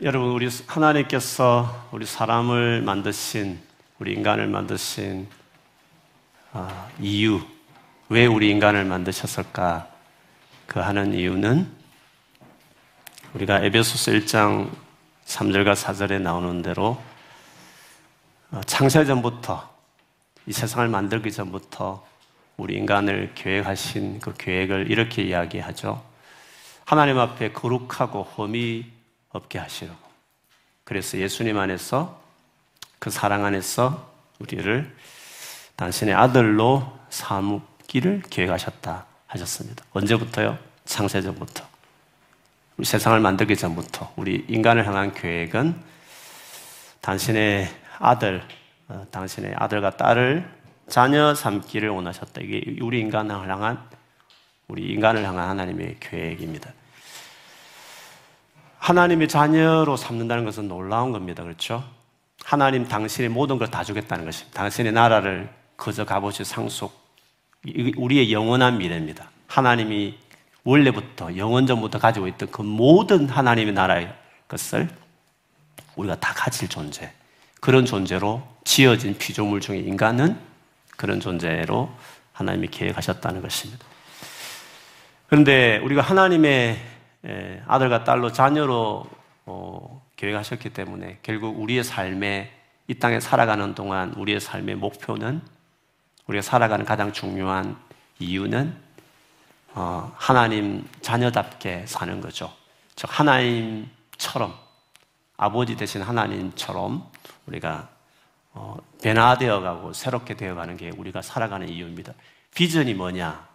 여러분, 우리 하나님께서 우리 사람을 만드신, 우리 인간을 만드신 아, 이유, 왜 우리 인간을 만드셨을까? 그 하는 이유는 우리가 에베소서 1장 3절과 4절에 나오는 대로 어, 창세 전부터 이 세상을 만들기 전부터 우리 인간을 계획하신 그 계획을 이렇게 이야기하죠. 하나님 앞에 거룩하고 험이 없게 하시려고. 그래서 예수님 안에서 그 사랑 안에서 우리를 당신의 아들로 삼기를 계획하셨다 하셨습니다. 언제부터요? 창세전부터. 우리 세상을 만들기 전부터 우리 인간을 향한 계획은 당신의 아들, 어, 당신의 아들과 딸을 자녀 삼기를 원하셨다. 이게 우리 인간을 향한 우리 인간을 향한 하나님의 계획입니다. 하나님의 자녀로 삼는다는 것은 놀라운 겁니다. 그렇죠? 하나님 당신의 모든 걸 다 주겠다는 것입니다. 당신의 나라를 거저 값없이 상속. 우리의 영원한 미래입니다. 하나님이 원래부터 영원전부터 가지고 있던 그 모든 하나님의 나라의 것을 우리가 다 가질 존재. 그런 존재로 지어진 피조물 중에 인간은 그런 존재로 하나님이 계획하셨다는 것입니다. 그런데 우리가 하나님의 아들과 딸로 자녀로 어, 계획하셨기 때문에 결국 우리의 삶에 이 땅에 살아가는 동안 우리의 삶의 목표는 우리가 살아가는 가장 중요한 이유는 어, 하나님 자녀답게 사는 거죠. 즉 하나님처럼 아버지 대신 하나님처럼 우리가 어, 변화되어 가고 새롭게 되어 가는 게 우리가 살아가는 이유입니다. 비전이 뭐냐?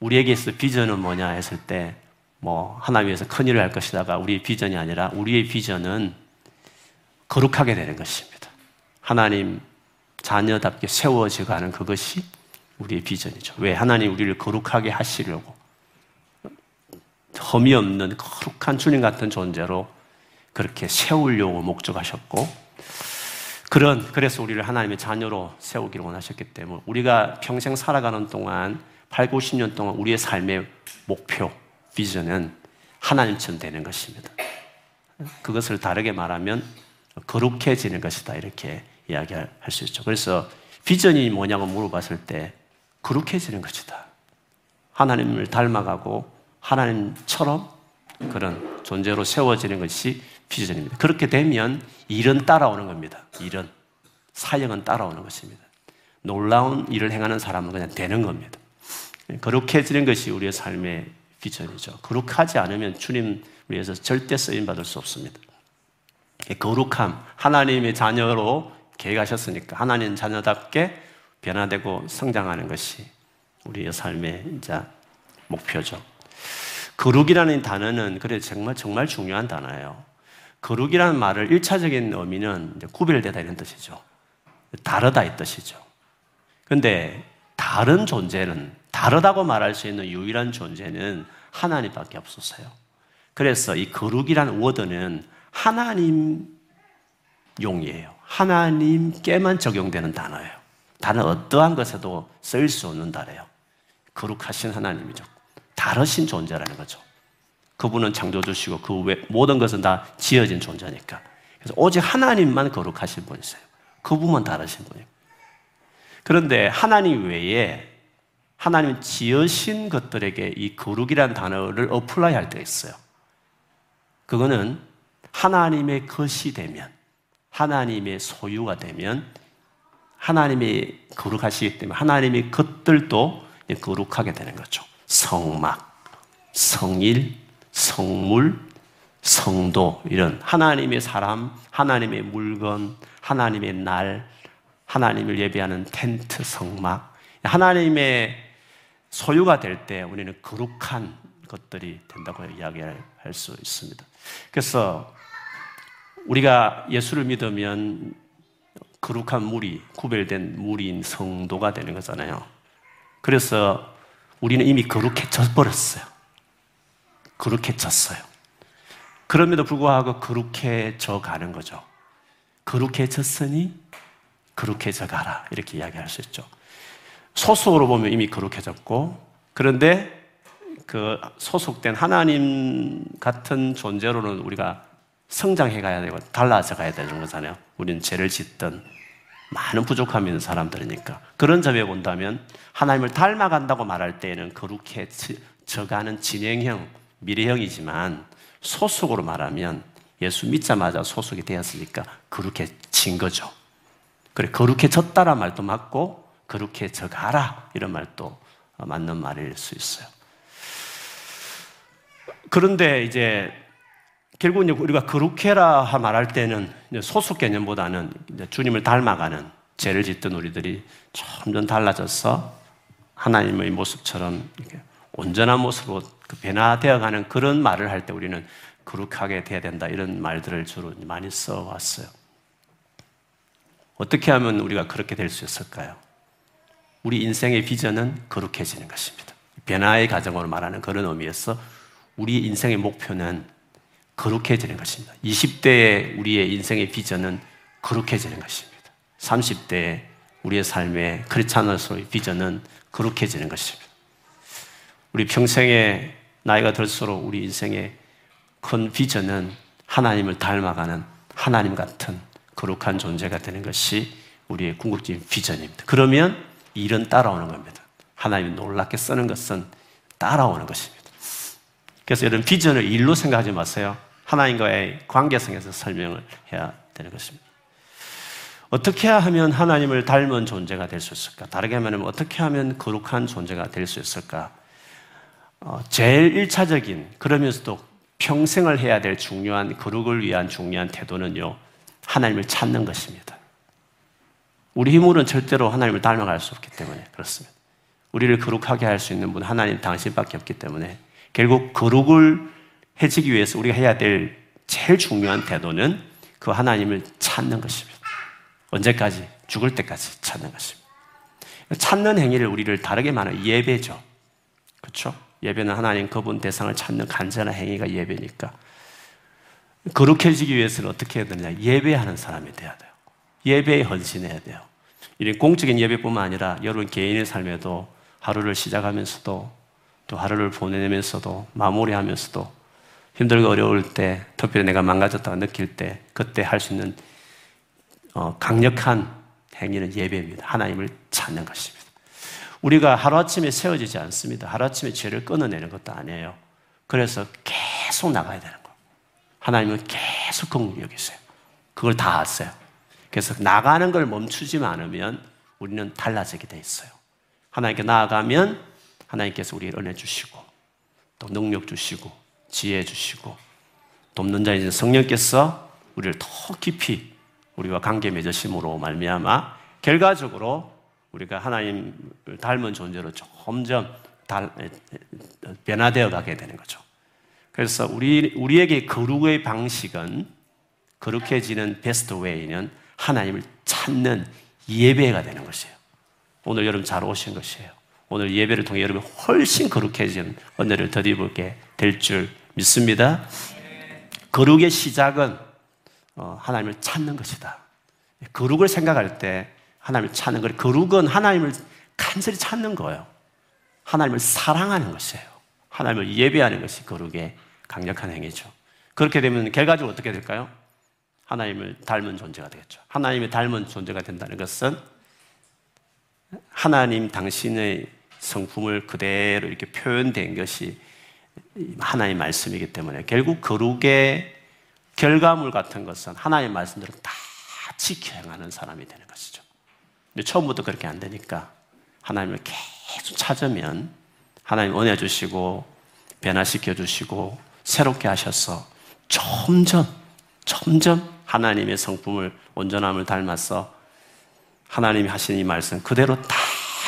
우리에게 있어 비전은 뭐냐 했을 때, 뭐, 하나님 위해서 큰 일을 할 것이다가 우리의 비전이 아니라 우리의 비전은 거룩하게 되는 것입니다. 하나님 자녀답게 세워져 가는 그것이 우리의 비전이죠. 왜? 하나님 우리를 거룩하게 하시려고. 험이 없는 거룩한 주님 같은 존재로 그렇게 세우려고 목적하셨고, 그런, 그래서 우리를 하나님의 자녀로 세우기를 원하셨기 때문에 우리가 평생 살아가는 동안 8, 90년 동안 우리의 삶의 목표, 비전은 하나님처럼 되는 것입니다. 그것을 다르게 말하면 거룩해지는 것이다. 이렇게 이야기할 수 있죠. 그래서 비전이 뭐냐고 물어봤을 때 거룩해지는 것이다. 하나님을 닮아가고 하나님처럼 그런 존재로 세워지는 것이 비전입니다. 그렇게 되면 일은 따라오는 겁니다. 일은. 사역은 따라오는 것입니다. 놀라운 일을 행하는 사람은 그냥 되는 겁니다. 거룩해지는 것이 우리의 삶의 비전이죠. 거룩하지 않으면 주님 위해서 절대 쓰임 받을 수 없습니다. 거룩함, 하나님의 자녀로 계획하셨으니까 하나님 자녀답게 변화되고 성장하는 것이 우리의 삶의 이제 목표죠. 거룩이라는 단어는 그래 정말 정말 중요한 단어예요. 거룩이라는 말을 1차적인 의미는 구별되다 이런 뜻이죠. 다르다 이 뜻이죠. 근데 다른 존재는 다르다고 말할 수 있는 유일한 존재는 하나님밖에 없었어요. 그래서 이 거룩이라는 워드는 하나님 용이에요. 하나님께만 적용되는 단어예요. 다른 어떠한 것에도 쓸수 없는 단어예요. 거룩하신 하나님이죠. 다르신 존재라는 거죠. 그분은 창조주시고 그 외, 모든 것은 다 지어진 존재니까. 그래서 오직 하나님만 거룩하신 분이세요. 그분만 다르신 분이에요. 그런데 하나님 외에 하나님 지으신 것들에게 이 거룩이라는 단어를 apply 할 때가 있어요. 그거는 하나님의 것이 되면, 하나님의 소유가 되면, 하나님이 거룩하시기 때문에 하나님의 것들도 거룩하게 되는 거죠. 성막, 성일, 성물, 성도, 이런 하나님의 사람, 하나님의 물건, 하나님의 날, 하나님을 예배하는 텐트, 성막, 하나님의 소유가 될 때 우리는 거룩한 것들이 된다고 이야기할 수 있습니다. 그래서 우리가 예수를 믿으면 거룩한 물이, 구별된 물인 성도가 되는 거잖아요. 그래서 우리는 이미 거룩해져 버렸어요. 거룩해졌어요. 그럼에도 불구하고 거룩해져 가는 거죠. 거룩해졌으니 거룩해져 가라. 이렇게 이야기할 수 있죠. 소속으로 보면 이미 거룩해졌고, 그런데 그 소속된 하나님 같은 존재로는 우리가 성장해 가야 되고 달라져 가야 되는 거잖아요. 우리는 죄를 짓던 많은 부족함이 있는 사람들이니까. 그런 점에 본다면 하나님을 닮아간다고 말할 때에는 거룩해 져가는 진행형, 미래형이지만 소속으로 말하면 예수 믿자마자 소속이 되었으니까 거룩해진 거죠. 그래, 거룩해졌다란 말도 맞고 거룩해져 가라 이런 말도 맞는 말일 수 있어요. 그런데 이제 결국 이제 우리가 거룩해라 말할 때는 소속 개념보다는 주님을 닮아가는 죄를 짓던 우리들이 점점 달라져서 하나님의 모습처럼 온전한 모습으로 그 변화되어가는 그런 말을 할 때 우리는 거룩하게 돼야 된다 이런 말들을 주로 많이 써왔어요. 어떻게 하면 우리가 그렇게 될 수 있을까요? 우리 인생의 비전은 거룩해지는 것입니다. 변화의 과정으로 말하는 그런 의미에서 우리 인생의 목표는 거룩해지는 것입니다. 20대의 우리의 인생의 비전은 거룩해지는 것입니다. 30대의 우리의 삶의 크리스찬으로서의 비전은 거룩해지는 것입니다. 우리 평생에 나이가 들수록 우리 인생의 큰 비전은 하나님을 닮아가는 하나님 같은 거룩한 존재가 되는 것이 우리의 궁극적인 비전입니다. 그러면 일은 따라오는 겁니다. 하나님이 놀랍게 쓰는 것은 따라오는 것입니다. 그래서 여러분 비전을 일로 생각하지 마세요. 하나님과의 관계성에서 설명을 해야 되는 것입니다. 어떻게 하면 하나님을 닮은 존재가 될 수 있을까? 다르게 말하면 어떻게 하면 거룩한 존재가 될 수 있을까? 어, 제일 일차적인 그러면서도 평생을 해야 될 중요한 거룩을 위한 중요한 태도는요. 하나님을 찾는 것입니다. 우리 힘으로는 절대로 하나님을 닮아갈 수 없기 때문에 그렇습니다. 우리를 거룩하게 할 수 있는 분 하나님 당신밖에 없기 때문에 결국 거룩을 해지기 위해서 우리가 해야 될 제일 중요한 태도는 그 하나님을 찾는 것입니다. 언제까지? 죽을 때까지 찾는 것입니다. 찾는 행위를 우리를 다르게 말하는 예배죠. 그렇죠? 예배는 하나님 그분 대상을 찾는 간절한 행위가 예배니까. 거룩해지기 위해서는 어떻게 해야 되냐? 예배하는 사람이 돼야 돼요. 예배에 헌신해야 돼요. 이런 공적인 예배뿐만 아니라 여러분 개인의 삶에도 하루를 시작하면서도 또 하루를 보내면서도 마무리하면서도 힘들고 어려울 때, 특별히 내가 망가졌다고 느낄 때, 그때 할 수 있는 어, 강력한 행위는 예배입니다. 하나님을 찾는 것입니다. 우리가 하루아침에 세워지지 않습니다. 하루아침에 죄를 끊어내는 것도 아니에요. 그래서 계속 나가야 되는 거. 하나님은 계속 긍휼히 여기세요. 그걸 다 아세요. 그래서 나가는 걸 멈추지 않으면 우리는 달라지게 돼 있어요. 하나님께 나아가면 하나님께서 우리를 은혜 주시고 또 능력 주시고 지혜 주시고 돕는 자이신 성령께서 우리를 더 깊이 우리와 관계 맺으심으로 말미암아 결과적으로 우리가 하나님을 닮은 존재로 점점 달, 변화되어 가게 되는 거죠. 그래서 우리, 우리에게 거룩의 방식은 거룩해지는 베스트 웨이는 하나님을 찾는 예배가 되는 것이에요. 오늘 여러분 잘 오신 것이에요. 오늘 예배를 통해 여러분이 훨씬 거룩해진 은혜를 더입게 될 줄 믿습니다. 거룩의 시작은 어, 하나님을 찾는 것이다. 거룩을 생각할 때 하나님을 찾는 거 거룩은 하나님을 간절히 찾는 거예요. 하나님을 사랑하는 것이에요. 하나님을 예배하는 것이 거룩의 강력한 행위죠. 그렇게 되면 결과적으로 어떻게 될까요? 하나님을 닮은 존재가 되겠죠. 하나님의 닮은 존재가 된다는 것은 하나님 당신의 성품을 그대로 이렇게 표현된 것이 하나님 말씀이기 때문에 결국 거룩의 결과물 같은 것은 하나님 말씀대로 다 지켜 행하는 사람이 되는 것이죠. 근데 처음부터 그렇게 안 되니까 하나님을 계속 찾으면 하나님 은혜 주시고 변화시켜 주시고 새롭게 하셔서 점점 점점 하나님의 성품을 온전함을 닮아서 하나님이 하신 이 말씀 그대로 다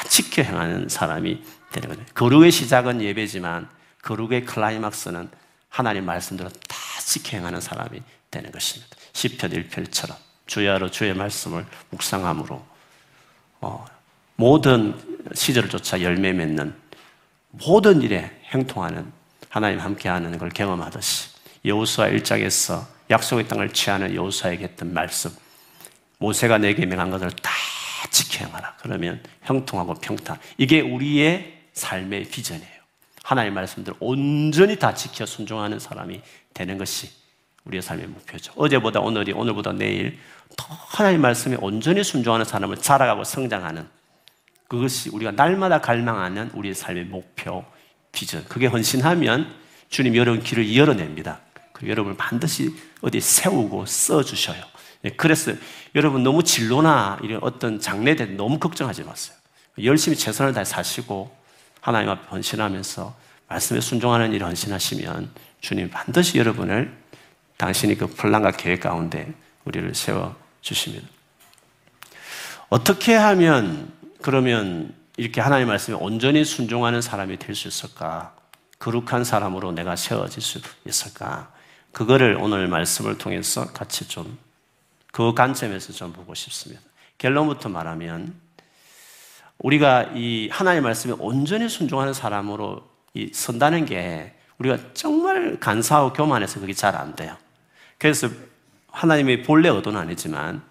지켜 행하는 사람이 되는 거죠. 거룩의 시작은 예배지만 거룩의 클라이막스는 하나님 말씀대로 다 지켜 행하는 사람이 되는 것입니다. 10편 1편처럼 주야로 주의 말씀을 묵상함으로 어, 모든 시절을 쫓아 열매 맺는 모든 일에 행통하는 하나님 함께하는 걸 경험하듯이 여호수아 1장에서 약속의 땅을 취하는 여호수아에게 했던 말씀 모세가 내게 명한 것을 다 지켜 행하라. 그러면 형통하고 평탄. 이게 우리의 삶의 비전이에요. 하나님 말씀대로 온전히 다 지켜 순종하는 사람이 되는 것이 우리의 삶의 목표죠. 어제보다 오늘이 오늘보다 내일 더 하나님 말씀에 온전히 순종하는 사람을 자라가고 성장하는 그것이 우리가 날마다 갈망하는 우리의 삶의 목표, 비전. 그게 헌신하면 주님 여러분 길을 열어냅니다. 그리고 여러분을 반드시 어디 세우고 써주셔요. 예, 그래서 여러분 너무 진로나 이런 어떤 장래에 너무 걱정하지 마세요. 열심히 최선을 다해 사시고 하나님 앞에 헌신하면서 말씀에 순종하는 일을 헌신하시면 주님 반드시 여러분을 당신이 그 플란과 계획 가운데 우리를 세워 주십니다. 어떻게 하면 그러면 이렇게 하나님 말씀에 온전히 순종하는 사람이 될 수 있을까? 거룩한 사람으로 내가 세워질 수 있을까? 그거를 오늘 말씀을 통해서 같이 좀 그 관점에서 좀 보고 싶습니다. 결론부터 말하면 우리가 이 하나님 말씀에 온전히 순종하는 사람으로 선다는 게 우리가 정말 간사하고 교만해서 그게 잘 안 돼요. 그래서 하나님의 본래 의도는 아니지만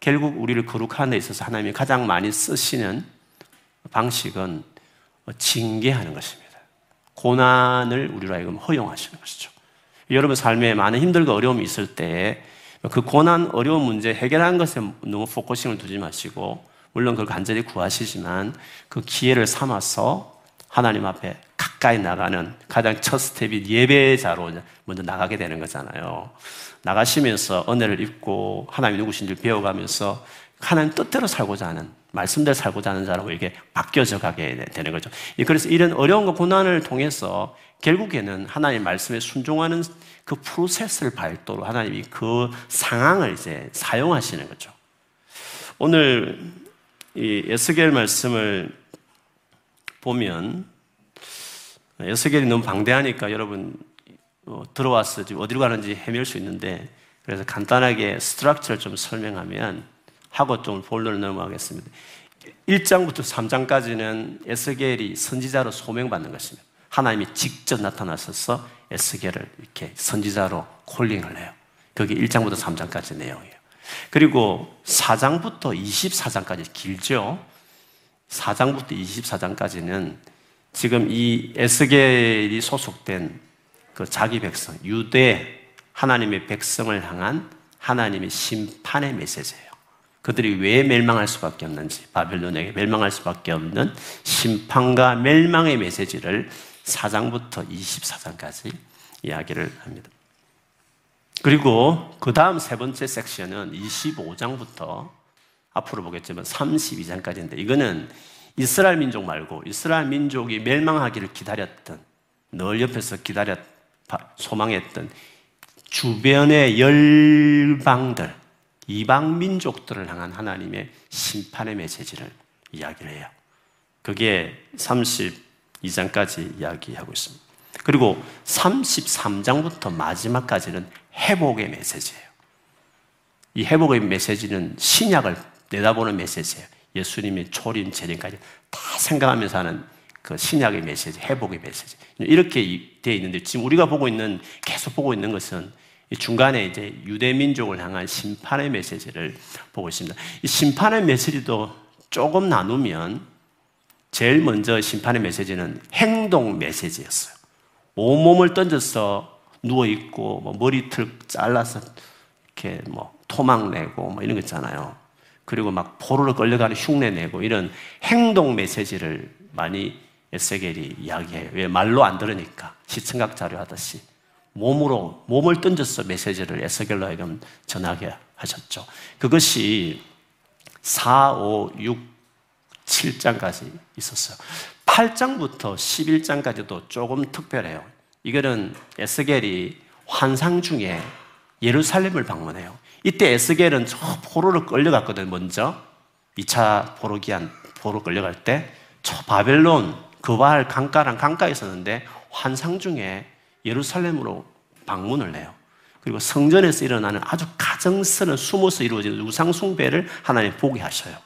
결국 우리를 거룩하는 데 있어서 하나님이 가장 많이 쓰시는 방식은 징계하는 것입니다. 고난을 우리로 하여금 허용하시는 것이죠. 여러분 삶에 많은 힘들고 어려움이 있을 때 그 고난, 어려운 문제 해결하는 것에 너무 focusing을 두지 마시고 물론 그걸 간절히 구하시지만 그 기회를 삼아서 하나님 앞에 가까이 나가는 가장 첫 스텝이 예배자로 먼저 나가게 되는 거잖아요. 나가시면서 은혜를 입고 하나님 누구신지 배워가면서 하나님 뜻대로 살고자 하는 말씀대로 살고자 하는 자라고 이게 바뀌어져 가게 되는 거죠. 그래서 이런 어려운 고난을 통해서 결국에는 하나님 말씀에 순종하는 그 프로세스를 발도로 하나님이 그 상황을 이제 사용하시는 거죠. 오늘 이 에스겔 말씀을 보면 에스겔이 너무 방대하니까 여러분 어, 들어와서 지금 어디로 가는지 헤맬 수 있는데 그래서 간단하게 스트럭처를 좀 설명하면 하고 좀 본론을 넘어가겠습니다. 1장부터 3장까지는 에스겔이 선지자로 소명받는 것입니다. 하나님이 직접 나타나셔서 에스겔을 이렇게 선지자로 콜링을 해요. 그게 1장부터 3장까지 내용이에요. 그리고 4장부터 24장까지 길죠. 4장부터 24장까지는 지금 이 에스겔이 소속된 그 자기 백성, 유대 하나님의 백성을 향한 하나님의 심판의 메시지예요. 그들이 왜 멸망할 수밖에 없는지, 바벨론에게 멸망할 수밖에 없는 심판과 멸망의 메시지를 4장부터 24장까지 이야기를 합니다. 그리고 그 다음 세 번째 섹션은 25장부터 앞으로 보겠지만 32장까지인데 이거는 이스라엘 민족 말고 이스라엘 민족이 멸망하기를 기다렸던 늘 옆에서 기다렸 소망했던 주변의 열방들 이방 민족들을 향한 하나님의 심판의 메시지를 이야기를 해요. 그게 32장까지 이야기하고 있습니다. 그리고 33장부터 마지막까지는 회복의 메시지예요. 이 회복의 메시지는 신약을 내다보는 메시지예요. 예수님의 초림, 재림까지 다 생각하면서 하는 그 신약의 메시지, 회복의 메시지. 이렇게 되어 있는데 지금 우리가 보고 있는, 계속 보고 있는 것은 중간에 이제 유대 민족을 향한 심판의 메시지를 보고 있습니다. 이 심판의 메시지도 조금 나누면 제일 먼저 심판의 메시지는 행동 메시지였어요. 온몸을 던져서 누워있고, 뭐 머리털 잘라서 이렇게 뭐 토막 내고 뭐 이런 거 있잖아요. 그리고 막 포로로 끌려가는 흉내 내고 이런 행동 메시지를 많이 에세겔이 이야기해요. 왜 말로 안 들으니까 시청각 자료 하듯이 몸으로 몸을 던져서 메시지를 에세겔로 하여금 전하게 하셨죠. 그것이 4, 5, 6, 7장까지 있었어요. 8장부터 11장까지도 조금 특별해요. 이거는 에스겔이 환상 중에 예루살렘을 방문해요. 이때 에스겔은 저 포로로 끌려갔거든, 먼저. 2차 포로 기한, 포로 끌려갈 때, 저 바벨론, 그발 강가랑 강가에 있었는데, 환상 중에 예루살렘으로 방문을 해요. 그리고 성전에서 일어나는 아주 가정스러운 숨어서 이루어지는 우상숭배를 하나님 보게 하셔요.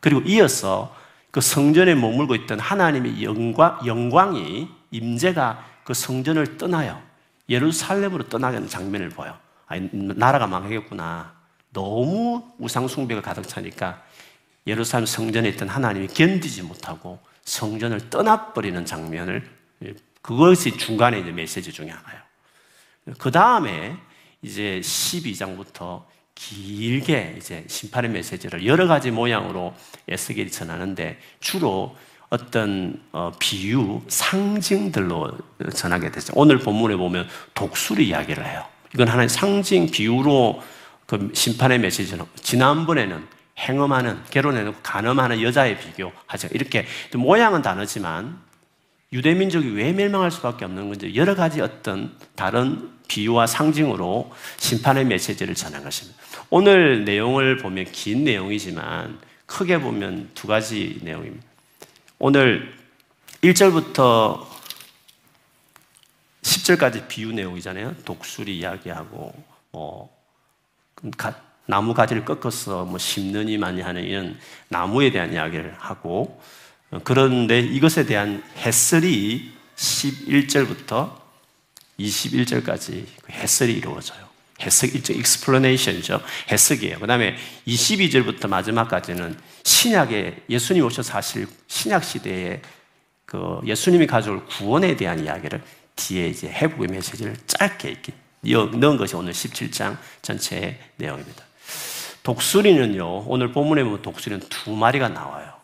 그리고 이어서 그 성전에 머물고 있던 하나님의 영광, 영광이 임재가 그 성전을 떠나요. 예루살렘으로 떠나게 하는 장면을 보여. 아니, 나라가 망하겠구나. 너무 우상숭배가 가득 차니까 예루살렘 성전에 있던 하나님이 견디지 못하고 성전을 떠나버리는 장면을 그것이 중간에 이제 메시지 중에 하나예요. 그 다음에 이제 12장부터 길게 이제 심판의 메시지를 여러 가지 모양으로 에스겔이 전하는데 주로 어떤 어, 비유, 상징들로 전하게 되죠. 오늘 본문에 보면 독수리 이야기를 해요. 이건 하나의 상징 비유로 그 심판의 메시지는 지난번에는 행음하는 결혼해놓고 간음하는 여자의 비교하죠. 이렇게 모양은 다르지만 유대 민족이 왜 멸망할 수밖에 없는 건지 여러 가지 어떤 다른 비유와 상징으로 심판의 메시지를 전한 것입니다. 오늘 내용을 보면 긴 내용이지만 크게 보면 두 가지 내용입니다. 오늘 1절부터 10절까지 비유 내용이잖아요. 독수리 이야기하고 뭐 나무 가지를 꺾어서 뭐 심느니 많이 하는 이런 나무에 대한 이야기를 하고 그런데 이것에 대한 해설이 11절부터 21절까지 그 해설이 이루어져요. 해석 일종 explanation이죠. 해석이에요. 그 다음에 22절부터 마지막까지는 신약의 예수님 오셔서 사실 신약 시대에 그 예수님이 가져올 구원에 대한 이야기를 뒤에 이제 해부의 메시지를 짧게 이렇게 넣은 것이 오늘 17장 전체의 내용입니다. 독수리는요, 오늘 본문에 보면 독수리는 두 마리가 나와요.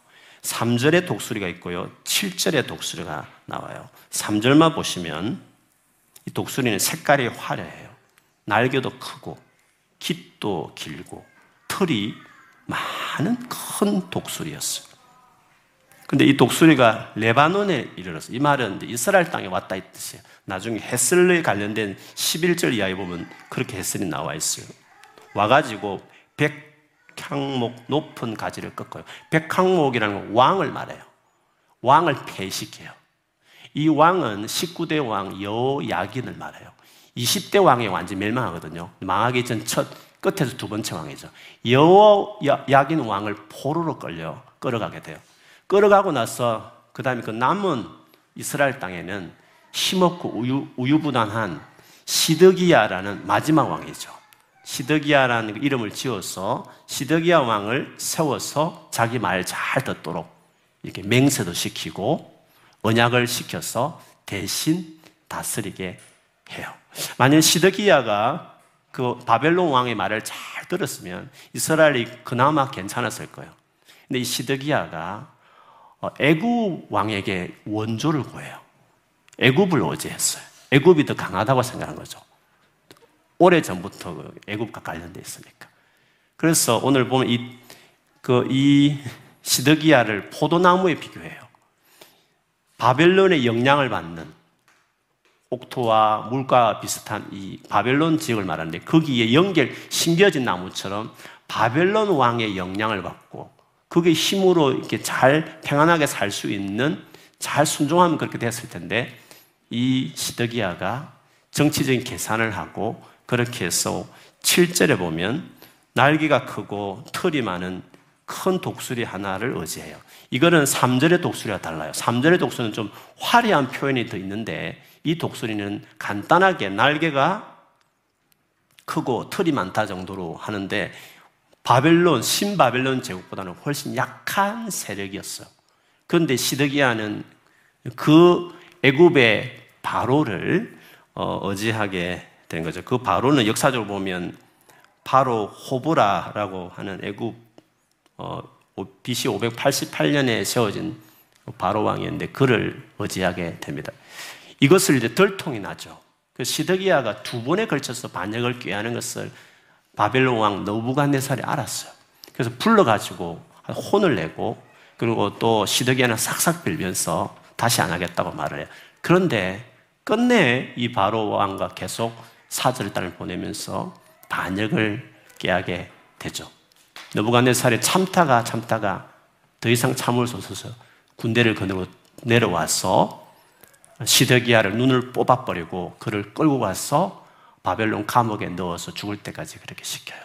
3절에 독수리가 있고요, 7절에 독수리가 나와요. 3절만 보시면 이 독수리는 색깔이 화려해요. 날개도 크고, 깃도 길고, 털이 많은 큰 독수리였어요. 근데 이 독수리가 레바논에 이르렀어요. 이 말은 이스라엘 땅에 왔다 이 뜻이에요. 나중에 헤슬에 관련된 11절 이하에 보면 그렇게 헤슬이 나와 있어요. 와가지고 백향목 높은 가지를 꺾어요. 백향목이라는 건 왕을 말해요. 왕을 폐시켜요. 이 왕은 19대 왕 여야긴을 말해요. 20대 왕이 완전히 멸망하거든요. 망하기 전 첫 끝에서 두 번째 왕이죠. 여야긴 왕을 포로로 끌려 끌어가게 돼요. 끌어가고 나서 그 다음에 그 남은 이스라엘 땅에는 힘없고 우유, 우유부단한 시드기야라는 마지막 왕이죠. 시드기야라는 그 이름을 지어서 시드기야 왕을 세워서 자기 말 잘 듣도록 이렇게 맹세도 시키고 언약을 시켜서 대신 다스리게 해요. 만약 시드기야가 그 바벨론 왕의 말을 잘 들었으면 이스라엘이 그나마 괜찮았을 거예요. 근데 이 시드기야가 어, 애굽 왕에게 원조를 구해요. 애굽을 의지했어요. 애굽이 더 강하다고 생각한 거죠. 오래 전부터 그 애굽과 관련돼 있으니까. 그래서 오늘 보면 이, 그, 이 시드기야를 포도나무에 비교해요. 바벨론의 영향을 받는 옥토와 물과 비슷한 이 바벨론 지역을 말하는데 거기에 연결, 심겨진 나무처럼 바벨론 왕의 영향을 받고 그게 힘으로 이렇게 잘 평안하게 살 수 있는 잘 순종하면 그렇게 됐을 텐데 이 시드기야가 정치적인 계산을 하고 그렇게 해서 7절에 보면 날개가 크고 털이 많은 큰 독수리 하나를 의지해요. 이거는 3절의 독수리와 달라요. 3절의 독수리는 좀 화려한 표현이 더 있는데 이 독수리는 간단하게 날개가 크고 털이 많다 정도로 하는데 바벨론, 신바벨론 제국보다는 훨씬 약한 세력이었어요. 그런데 시드기야는 그 애굽의 바로를 어, 의지하게 된 거죠. 그 바로는 역사적으로 보면 바로 호브라라고 하는 애굽 어, BC 588년에 세워진 바로 왕이었는데 그를 의지하게 됩니다. 이것을 이제 덜통이 나죠. 그 시드기야가 두 번에 걸쳐서 반역을 꾀하는 것을 바벨론 왕 너부갓네살이 알았어요. 그래서 불러가지고 혼을 내고 그리고 또 시드기야는 싹싹 빌면서 다시 안 하겠다고 말을 해요. 그런데 끝내 이 바로 왕과 계속 사절을 땅을 보내면서 반역을 깨하게 되죠. 너부갓네살이 참다가 참다가 더 이상 참을 수 없어서 군대를 거느고 내려와서 시드기야를 눈을 뽑아버리고 그를 끌고 가서 바벨론 감옥에 넣어서 죽을 때까지 그렇게 시켜요.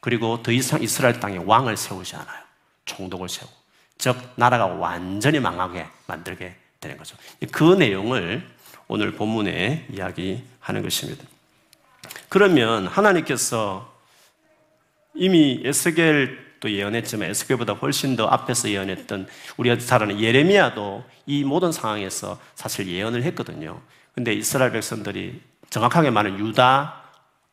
그리고 더 이상 이스라엘 땅에 왕을 세우지 않아요. 총독을 세우고. 즉, 나라가 완전히 망하게 만들게 되는 거죠. 그 내용을 오늘 본문에 이야기하는 것입니다. 그러면 하나님께서 이미 에스겔도 예언했지만 에스겔보다 훨씬 더 앞에서 예언했던 우리가 잘 아는 예레미야도 이 모든 상황에서 사실 예언을 했거든요. 근데 이스라엘 백성들이 정확하게 말하면 유다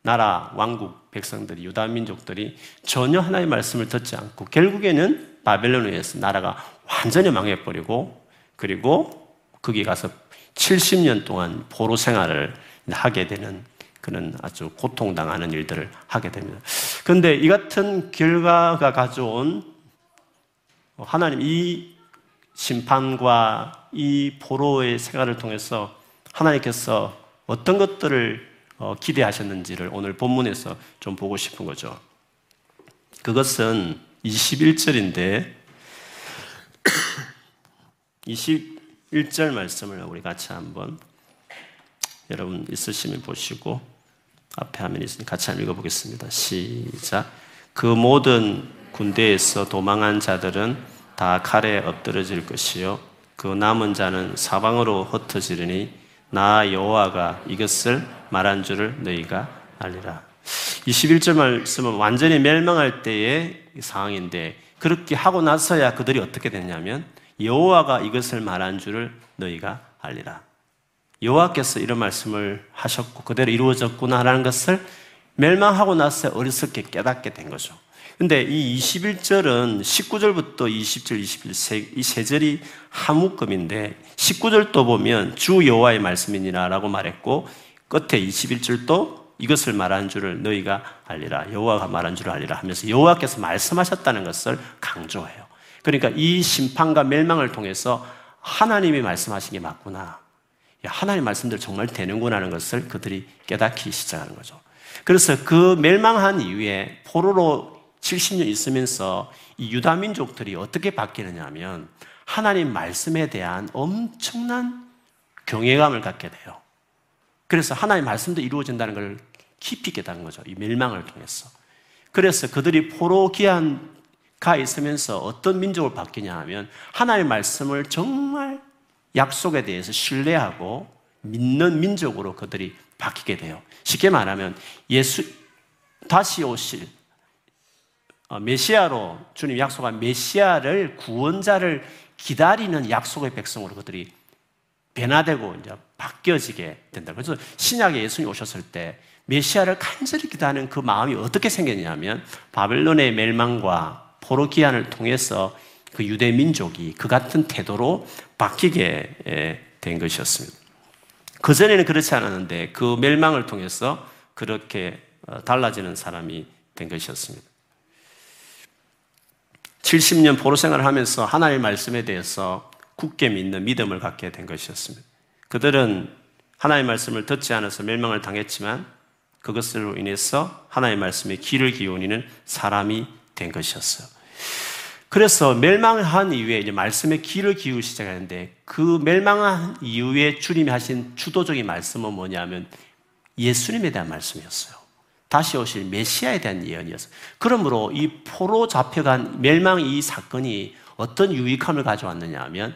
나라 왕국 백성들이 유다 민족들이 전혀 하나님의 말씀을 듣지 않고 결국에는 바벨론에 의해서 나라가 완전히 망해버리고 그리고 거기 가서 70년 동안 포로 생활을 하게 되는 그런 아주 고통당하는 일들을 하게 됩니다. 그런데 이 같은 결과가 가져온 하나님 이 심판과 이 포로의 생활을 통해서 하나님께서 어떤 것들을 어, 기대하셨는지를 오늘 본문에서 좀 보고 싶은 거죠. 그것은 21절인데 21절 말씀을 우리 같이 한번 여러분 있으시면 보시고 앞에 화면 있으니 같이 한번 읽어보겠습니다. 시작. 그 모든 군대에서 도망한 자들은 다 칼에 엎드러질 것이요 그 남은 자는 사방으로 흩어지리니 나 여호와가 이것을 말한 줄을 너희가 알리라. 21절 말씀은 완전히 멸망할 때의 상황인데 그렇게 하고 나서야 그들이 어떻게 됐냐면 여호와가 이것을 말한 줄을 너희가 알리라. 여호와께서 이런 말씀을 하셨고 그대로 이루어졌구나라는 것을 멸망하고 나서 어리석게 깨닫게 된 거죠. 근데 이 21절은 19절부터 20절, 21절 이세 절이 한 묶음인데 19절도 보면 주 여호와의 말씀이니라라고 말했고 끝에 21절도 이것을 말한 줄을 너희가 알리라. 여호와가 말한 줄을 알리라 하면서 여호와께서 말씀하셨다는 것을 강조해요. 그러니까 이 심판과 멸망을 통해서 하나님이 말씀하신 게 맞구나. 하나님 말씀대로 정말 되는구나 하는 것을 그들이 깨닫기 시작하는 거죠. 그래서 그 멸망한 이후에 포로로 70년 있으면서 이 유다 민족들이 어떻게 바뀌느냐 하면 하나님 말씀에 대한 엄청난 경외감을 갖게 돼요. 그래서 하나님 말씀도 이루어진다는 걸 깊이 깨닫는 거죠. 이 멸망을 통해서. 그래서 그들이 포로 기한 가 있으면서 어떤 민족을 바뀌냐 하면 하나님의 말씀을 정말 약속에 대해서 신뢰하고 믿는 민족으로 그들이 바뀌게 돼요. 쉽게 말하면 예수 다시 오실 어, 메시아로 주님 약속한 메시아를 구원자를 기다리는 약속의 백성으로 그들이 변화되고 이제 바뀌어지게 된다. 그래서 신약에 예수님 오셨을 때 메시아를 간절히 기다리는 그 마음이 어떻게 생겼냐면 바벨론의 멸망과 포로 기한을 통해서 그 유대 민족이 그 같은 태도로 바뀌게 된 것이었습니다. 그전에는 그렇지 않았는데 그 멸망을 통해서 그렇게 어, 달라지는 사람이 된 것이었습니다. 70년 포로 생활을 하면서 하나님의 말씀에 대해서 굳게 믿는 믿음을 갖게 된 것이었습니다. 그들은 하나님의 말씀을 듣지 않아서 멸망을 당했지만 그것으로 인해서 하나님의 말씀에 귀를 기울이는 사람이 된 것이었어요. 그래서 멸망한 이후에 이제 말씀에 귀를 기울기 시작하는데 그 멸망한 이후에 주님이 하신 주도적인 말씀은 뭐냐면 예수님에 대한 말씀이었어요. 다시 오실 메시아에 대한 예언이었어요. 그러므로 이 포로 잡혀간 멸망 이 사건이 어떤 유익함을 가져왔느냐 하면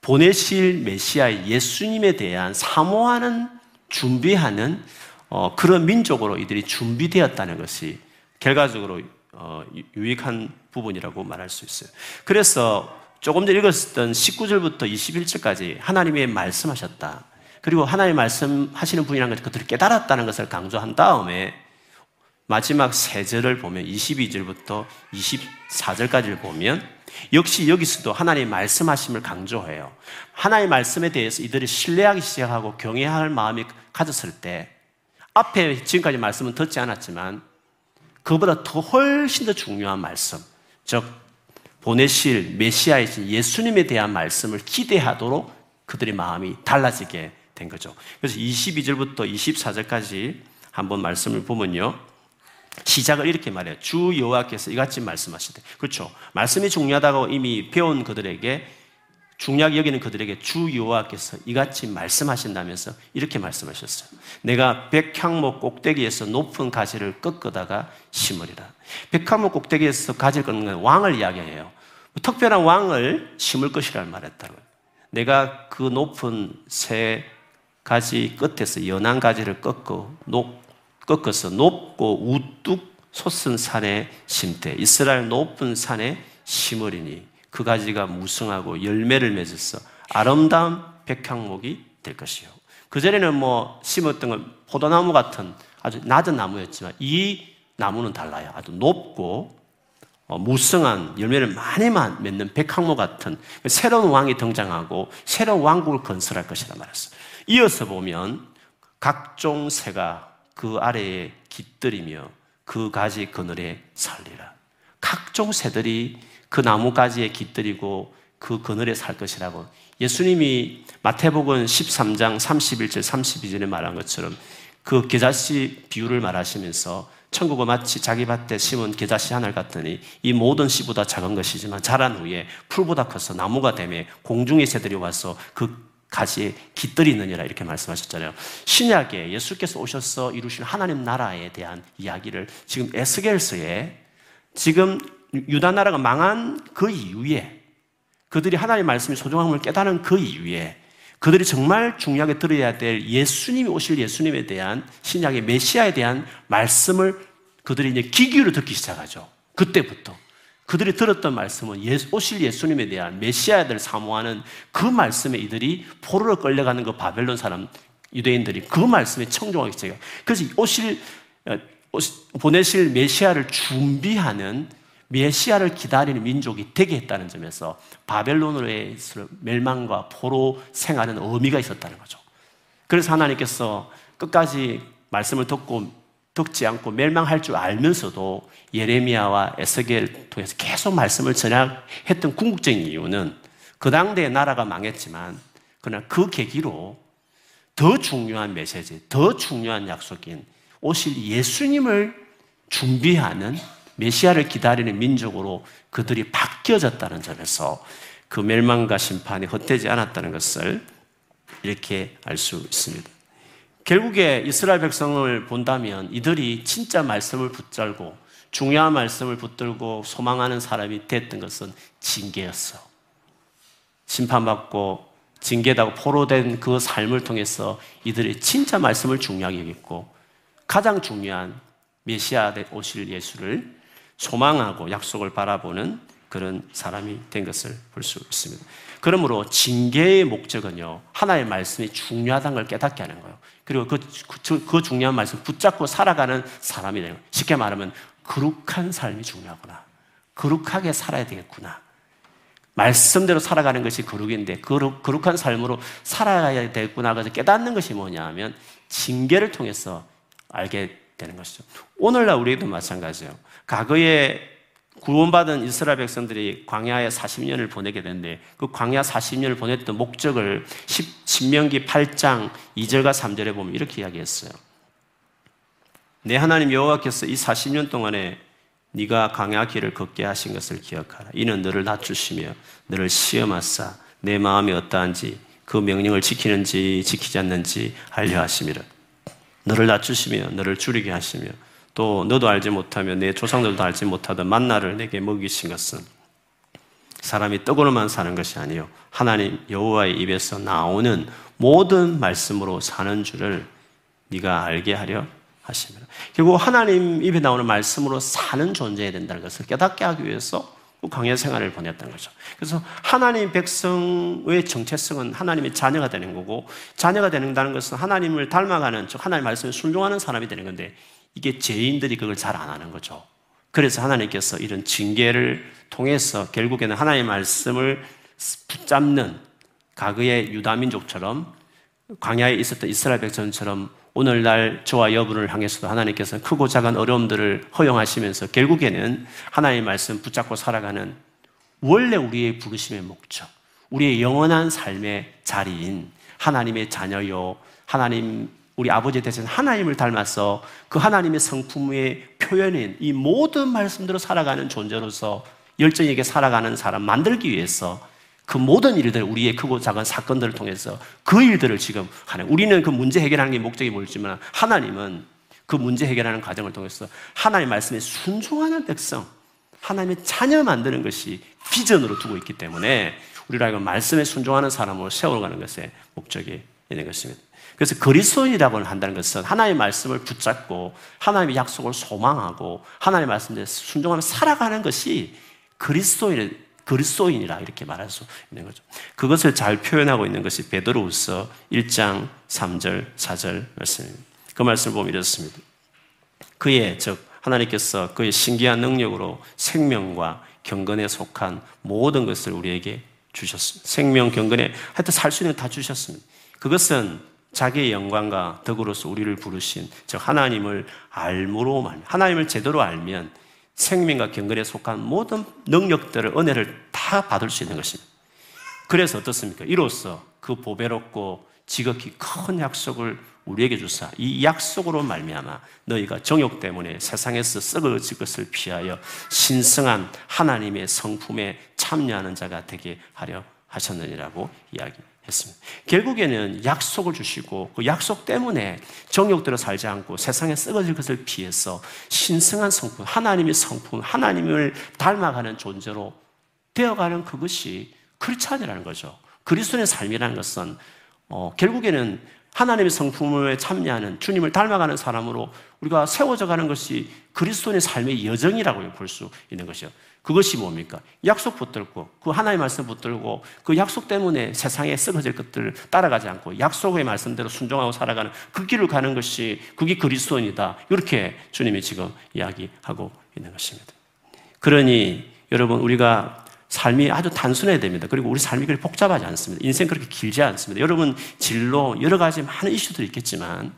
보내실 메시아 예수님에 대한 사모하는 준비하는 어, 그런 민족으로 이들이 준비되었다는 것이 결과적으로 어, 유익한 부분이라고 말할 수 있어요. 그래서 조금 전에 읽었던 19절부터 21절까지 하나님의 말씀하셨다. 그리고 하나님 말씀하시는 분이라는 것을 그들이 깨달았다는 것을 강조한 다음에 마지막 세 절을 보면 22절부터 24절까지를 보면 역시 여기서도 하나님 말씀하심을 강조해요. 하나님 말씀에 대해서 이들이 신뢰하기 시작하고 경외할 마음이 가졌을 때 앞에 지금까지 말씀은 듣지 않았지만 그보다 더 훨씬 더 중요한 말씀, 즉 보내실 메시아이신 예수님에 대한 말씀을 기대하도록 그들의 마음이 달라지게 된 거죠. 그래서 22절부터 24절까지 한번 말씀을 보면요. 시작을 이렇게 말해요. 주 여호와께서 이같이 말씀하시되. 그렇죠. 말씀이 중요하다고 이미 배운 그들에게 중요하게 여기는 그들에게 주 여호와께서 이같이 말씀하신다면서 이렇게 말씀하셨어요. 내가 백향목 꼭대기에서 높은 가지를 꺾어다가 심으리라. 백향목 꼭대기에서 꺾는 건 왕을 이야기해요. 특별한 왕을 심을 것이라는 말했다고요. 내가 그 높은 새 가지 끝에서 연한 가지를 꺾어 높, 꺾어서 높고 우뚝 솟은 산에 심되 이스라엘 높은 산에 심으리니 그 가지가 무성하고 열매를 맺어서 아름다운 백향목이 될 것이요. 그 전에는 뭐 심었던 건 포도나무 같은 아주 낮은 나무였지만 이 나무는 달라요. 아주 높고 어, 무성한 열매를 많이 맺는 백항모 같은 새로운 왕이 등장하고 새로운 왕국을 건설할 것이라 말했어요. 이어서 보면 각종 새가 그 아래에 깃들이며 그 가지 그늘에 살리라. 각종 새들이 그 나무 가지에 깃들이고 그 그늘에 살 것이라고 예수님이 마태복음 13장 31절 32절에 말한 것처럼 그 계자씨 비유를 말하시면서 천국은 마치 자기 밭에 심은 계자씨 하늘 같더니 이 모든 씨보다 작은 것이지만 자란 후에 풀보다 커서 나무가 되며 공중의 새들이 와서 그 가지에 깃들이느니라 이렇게 말씀하셨잖아요. 신약에 예수께서 오셔서 이루신 하나님 나라에 대한 이야기를 지금 에스겔서에 지금 유다 나라가 망한 그 이후에 그들이 하나님 말씀이 소중함을 깨달은 그 이후에 그들이 정말 중요하게 들어야 될 예수님이 오실 예수님에 대한 신약의 메시아에 대한 말씀을 그들이 이제 기기로 듣기 시작하죠. 그때부터. 그들이 들었던 말씀은 예수, 오실 예수님에 대한 메시아들 사모하는 그 말씀에 이들이 포로로 끌려가는 그 바벨론 사람 유대인들이 그 말씀에 청종하기 시작해요. 그래서 오실 어, 보내실 메시아를 준비하는 메시아를 기다리는 민족이 되게 했다는 점에서 바벨론으로의 멸망과 포로 생활은 의미가 있었다는 거죠. 그래서 하나님께서 끝까지 말씀을 듣고 듣지 않고 멸망할 줄 알면서도 예레미야와 에스겔 통해서 계속 말씀을 전하했던 궁극적인 이유는 그 당대의 나라가 망했지만 그러나 그 계기로 더 중요한 메시지, 더 중요한 약속인 오실 예수님을 준비하는 메시아를 기다리는 민족으로 그들이 바뀌어졌다는 점에서 그 멸망과 심판이 헛되지 않았다는 것을 이렇게 알 수 있습니다. 결국에 이스라엘 백성을 본다면 이들이 진짜 말씀을 붙잡고 중요한 말씀을 붙들고 소망하는 사람이 됐던 것은 징계였어. 심판받고 징계다고 포로된 그 삶을 통해서 이들이 진짜 말씀을 중요하게 여겼고 가장 중요한 메시아 오실 예수를 소망하고 약속을 바라보는 그런 사람이 된 것을 볼 수 있습니다. 그러므로 징계의 목적은요, 하나의 말씀이 중요하다는 걸 깨닫게 하는 거예요. 그리고 그, 그, 그 중요한 말씀 붙잡고 살아가는 사람이 되는 거예요. 쉽게 말하면, 거룩한 삶이 중요하구나. 거룩하게 살아야 되겠구나. 말씀대로 살아가는 것이 거룩인데, 거룩, 거룩한 삶으로 살아가야 되겠구나. 그래서 깨닫는 것이 뭐냐 하면, 징계를 통해서 알게 되는 것이죠. 오늘날 우리도 마찬가지예요. 과거에 구원받은 이스라엘 백성들이 광야에 40년을 보내게 되는데 그 광야 40년을 보냈던 목적을 10, 명기 8장 2절과 3절에 보면 이렇게 이야기했어요. 내 하나님 여호와께서 이 40년 동안에 네가 광야 길을 걷게 하신 것을 기억하라. 이는 너를 낮추시며 너를 시험하사 내 마음이 어떠한지 그 명령을 지키는지 지키지 않는지 알려 하심이라. 너를 낮추시며 너를 줄이게 하시며 또 너도 알지 못하며 내 조상들도 알지 못하던 만나를 내게 먹이신 것은 사람이 떡으로만 사는 것이 아니요 하나님 여호와의 입에서 나오는 모든 말씀으로 사는 줄을 네가 알게 하려 하십니다. 결국 하나님 입에 나오는 말씀으로 사는 존재야 된다는 것을 깨닫게 하기 위해서 광야 생활을 보냈던 거죠. 그래서 하나님 백성의 정체성은 하나님의 자녀가 되는 거고 자녀가 되는다는 것은 하나님을 닮아가는 즉 하나님 말씀에 순종하는 사람이 되는 건데 이게 죄인들이 그걸 잘 안 하는 거죠. 그래서 하나님께서 이런 징계를 통해서 결국에는 하나님의 말씀을 붙잡는 과거의 유다 민족처럼 광야에 있었던 이스라엘 백성처럼 오늘날 저와 여러분을 향해서도 하나님께서 크고 작은 어려움들을 허용하시면서 결국에는 하나님의 말씀 붙잡고 살아가는 원래 우리의 부르심의 목적, 우리의 영원한 삶의 자리인 하나님의 자녀요, 하나님, 우리 아버지 대신 하나님을 닮아서 그 하나님의 성품의 표현인 이 모든 말씀대로 살아가는 존재로서 열정에게 살아가는 사람 만들기 위해서 그 모든 일들, 우리의 크고 작은 사건들을 통해서 그 일들을 지금 하는, 우리는 그 문제 해결하는 게 목적이 뭘지만 하나님은 그 문제 해결하는 과정을 통해서 하나님의 말씀에 순종하는 백성, 하나님의 자녀 만드는 것이 비전으로 두고 있기 때문에 우리가 이거 말씀에 순종하는 사람으로 세워가는 것에 목적이 있는 것입니다. 그래서 그리스도인이라고 한다는 것은 하나님의 말씀을 붙잡고 하나님의 약속을 소망하고 하나님의 말씀에 순종하며 살아가는 것이 그리스도인의 그리스도인이라 이렇게 말할 수 있는 거죠. 그것을 잘 표현하고 있는 것이 베드로후서 1장 3절 4절 말씀입니다. 그 말씀을 보면 이렇습니다. 그의 즉 하나님께서 그의 신기한 능력으로 생명과 경건에 속한 모든 것을 우리에게 주셨습니다. 생명, 경건에 하여튼 살 수 있는 다 주셨습니다. 그것은 자기의 영광과 덕으로서 우리를 부르신 즉 하나님을 알므로 말 하나님을 제대로 알면 생명과 경건에 속한 모든 능력들을 은혜를 다 받을 수 있는 것입니다. 그래서 어떻습니까? 이로써 그 보배롭고 지극히 큰 약속을 우리에게 주사 이 약속으로 말미암아 너희가 정욕 때문에 세상에서 썩어질 것을 피하여 신성한 하나님의 성품에 참여하는 자가 되게 하려 하셨느니라고 이야기 했습니다. 결국에는 약속을 주시고 그 약속 때문에 정욕대로 살지 않고 세상에 썩어질 것을 피해서 신성한 성품, 하나님의 성품, 하나님을 닮아가는 존재로 되어가는 그것이 크리스찬이라는 거죠. 그리스도의 삶이라는 것은 어, 결국에는 하나님의 성품에 참여하는 주님을 닮아가는 사람으로 우리가 세워져 가는 것이 그리스도의 삶의 여정이라고 볼 수 있는 것이요. 그것이 뭡니까? 약속 붙들고 그 하나님의 말씀 붙들고 그 약속 때문에 세상에 썩어질 것들을 따라가지 않고 약속의 말씀대로 순종하고 살아가는 그 길을 가는 것이 그게 그리스도인이다. 이렇게 주님이 지금 이야기하고 있는 것입니다. 그러니 여러분 우리가 삶이 아주 단순해야 됩니다. 그리고 우리 삶이 그렇게 복잡하지 않습니다. 인생 그렇게 길지 않습니다. 여러분 진로 여러 가지 많은 이슈들이 있겠지만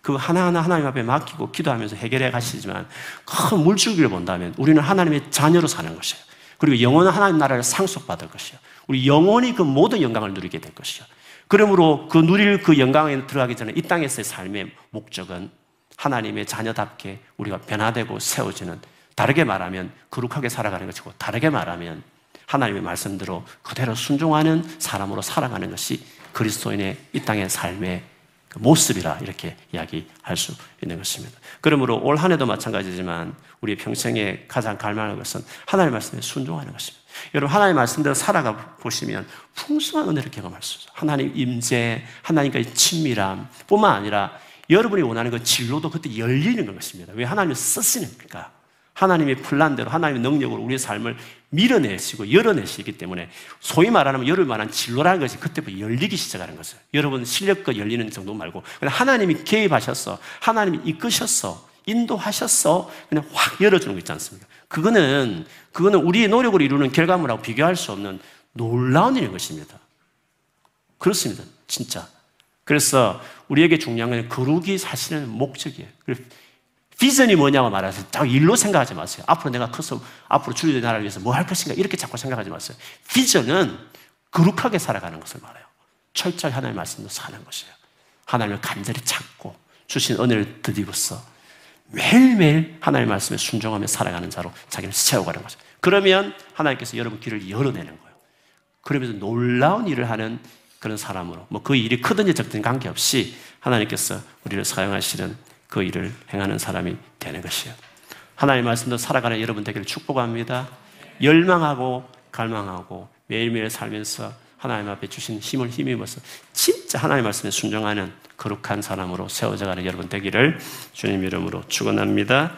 그 하나하나 하나님 앞에 맡기고 기도하면서 해결해 가시지만 큰 물줄기를 본다면 우리는 하나님의 자녀로 사는 것이에요. 그리고 영원한 하나님 나라를 상속받을 것이요. 우리 영원히 그 모든 영광을 누리게 될 것이요. 그러므로 그 누릴 그 영광에 들어가기 전에 이 땅에서의 삶의 목적은 하나님의 자녀답게 우리가 변화되고 세워지는 다르게 말하면 거룩하게 살아가는 것이고 다르게 말하면 하나님의 말씀대로 그대로 순종하는 사람으로 살아가는 것이 그리스도인의 이 땅의 삶의 그 모습이라 이렇게 이야기할 수 있는 것입니다. 그러므로 올 한 해도 마찬가지지만 우리 평생에 가장 갈망하는 것은 하나님의 말씀에 순종하는 것입니다. 여러분 하나님의 말씀대로 살아가 보시면 풍성한 은혜를 경험할 수 있어요. 하나님 임재, 하나님과의 친밀함 뿐만 아니라 여러분이 원하는 그 진로도 그때 열리는 것입니다. 왜 하나님을 쓰시니까. 하나님의 플란대로 하나님의 능력으로 우리의 삶을 밀어내시고 열어내시기 때문에 소위 말하면 열을 만한 진로라는 것이 그때부터 열리기 시작하는 것이에요. 여러분 실력과 열리는 정도 말고 그냥 하나님이 개입하셨어. 하나님이 이끄셨어. 인도하셨어. 그냥 확 열어주는 거 있지 않습니까? 그거는, 그거는 우리의 노력으로 이루는 결과물하고 비교할 수 없는 놀라운 일인 것입니다. 그렇습니다. 진짜. 그래서 우리에게 중요한 건 거룩이 사실은 목적이에요. 비전이 뭐냐고 말하세요. 자꾸 일로 생각하지 마세요. 앞으로 내가 커서 앞으로 주님의 나라를 위해서 뭐 할 것인가 이렇게 자꾸 생각하지 마세요. 비전은 거룩하게 살아가는 것을 말해요. 철저히 하나님의 말씀으로 사는 것이에요. 하나님을 간절히 찾고 주신 은혜를 드리고서 매일매일 하나님의 말씀에 순종하며 살아가는 자로 자기를 세워가는 거죠. 그러면 하나님께서 여러분 길을 열어내는 거예요. 그러면서 놀라운 일을 하는 그런 사람으로 뭐 그 일이 크든지 적든지 관계없이 하나님께서 우리를 사용하시는 그 일을 행하는 사람이 되는 것이에요. 하나님의 말씀도 살아가는 여러분 되기를 축복합니다. 열망하고 갈망하고 매일매일 살면서 하나님 앞에 주신 힘을 힘입어서 진짜 하나님의 말씀에 순종하는 거룩한 사람으로 세워져가는 여러분 되기를 주님 이름으로 축원합니다.